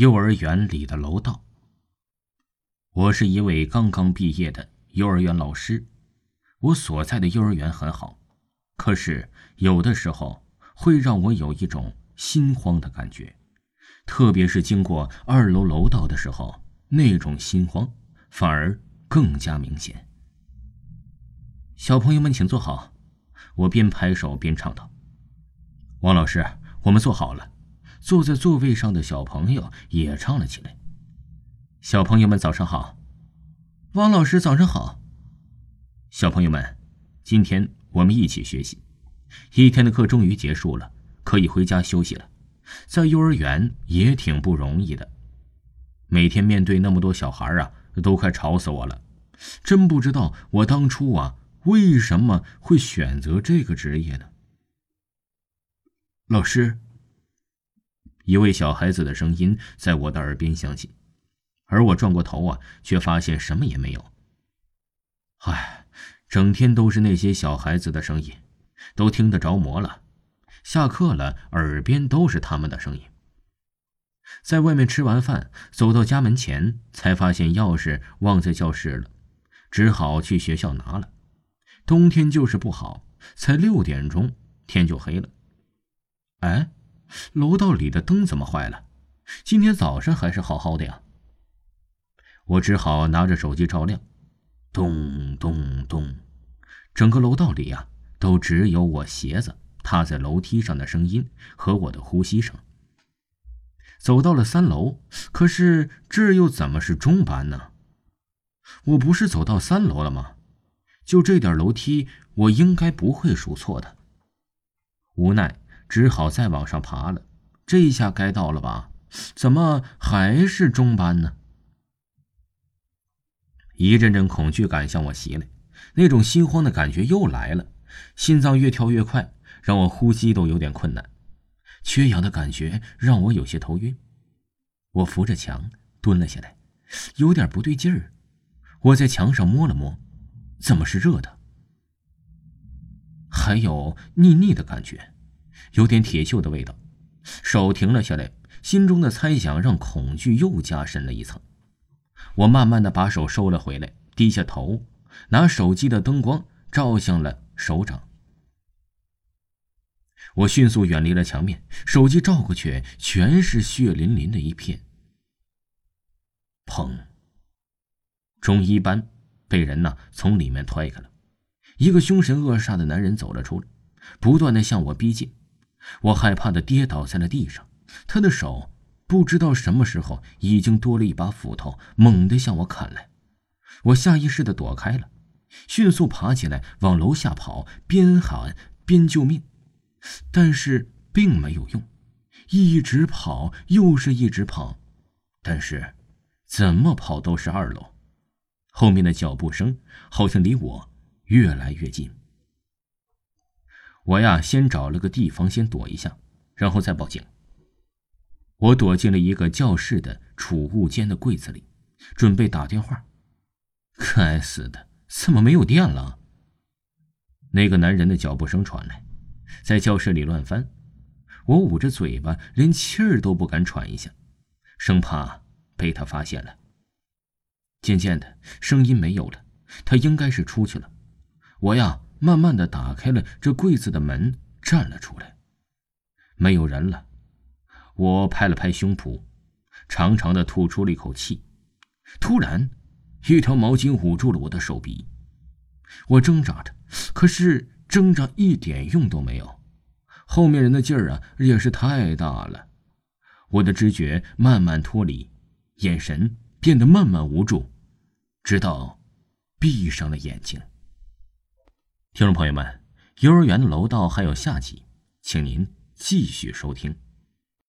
幼儿园里的楼道。我是一位刚刚毕业的幼儿园老师，我所在的幼儿园很好，可是有的时候会让我有一种心慌的感觉，特别是经过二楼楼道的时候，那种心慌反而更加明显。小朋友们，请坐好，我边拍手边唱道：“王老师，我们坐好了。”坐在座位上的小朋友也唱了起来。小朋友们早上好，王老师早上好。小朋友们，今天我们一起学习，一天的课终于结束了，可以回家休息了。在幼儿园也挺不容易的，每天面对那么多小孩啊，都快吵死我了。真不知道我当初啊，为什么会选择这个职业呢？老师。一位小孩子的声音在我的耳边响起，而我转过头啊，却发现什么也没有。唉，整天都是那些小孩子的声音，都听得着魔了。下课了，耳边都是他们的声音。在外面吃完饭，走到家门前，才发现钥匙忘在教室了，只好去学校拿了。冬天就是不好，才六点钟，天就黑了。哎。楼道里的灯怎么坏了？今天早上还是好好的呀。我只好拿着手机照亮，咚咚咚，整个楼道里呀，都只有我鞋子踏在楼梯上的声音和我的呼吸声。走到了三楼，可是这又怎么是中班呢？我不是走到三楼了吗？就这点楼梯，我应该不会数错的。无奈。只好再往上爬了，这一下该到了吧？怎么还是中班呢？一阵阵恐惧感向我袭来，那种心慌的感觉又来了，心脏越跳越快，让我呼吸都有点困难，缺氧的感觉让我有些头晕。我扶着墙蹲了下来，有点不对劲儿。我在墙上摸了摸，怎么是热的？还有腻腻的感觉。有点铁锈的味道，手停了下来，心中的猜想让恐惧又加深了一层。我慢慢的把手收了回来，低下头，拿手机的灯光照向了手掌。我迅速远离了墙面，手机照过去，全是血淋淋的一片。砰！中医班被人呢从里面推开了，一个凶神恶煞的男人走了出来，不断的向我逼近。我害怕的跌倒在了地上，他的手不知道什么时候已经多了一把斧头，猛地向我砍来。我下意识的躲开了，迅速爬起来往楼下跑，边喊边救命，但是并没有用，一直跑又是一直跑，但是怎么跑都是二楼，后面的脚步声好像离我越来越近。我呀，先找了个地方先躲一下，然后再报警。我躲进了一个教室的储物间的柜子里，准备打电话。该死的，怎么没有电了？那个男人的脚步声传来，在教室里乱翻。我捂着嘴巴，连气儿都不敢喘一下，生怕被他发现了。渐渐的，声音没有了，他应该是出去了。我呀。慢慢的打开了这柜子的门，站了出来。没有人了。我拍了拍胸脯，长长的吐出了一口气。突然，一条毛巾捂住了我的手臂。我挣扎着，可是挣扎一点用都没有。后面人的劲儿啊，也是太大了。我的知觉慢慢脱离，眼神变得慢慢无助，直到闭上了眼睛。听众朋友们，幼儿园的楼道还有下集，请您继续收听。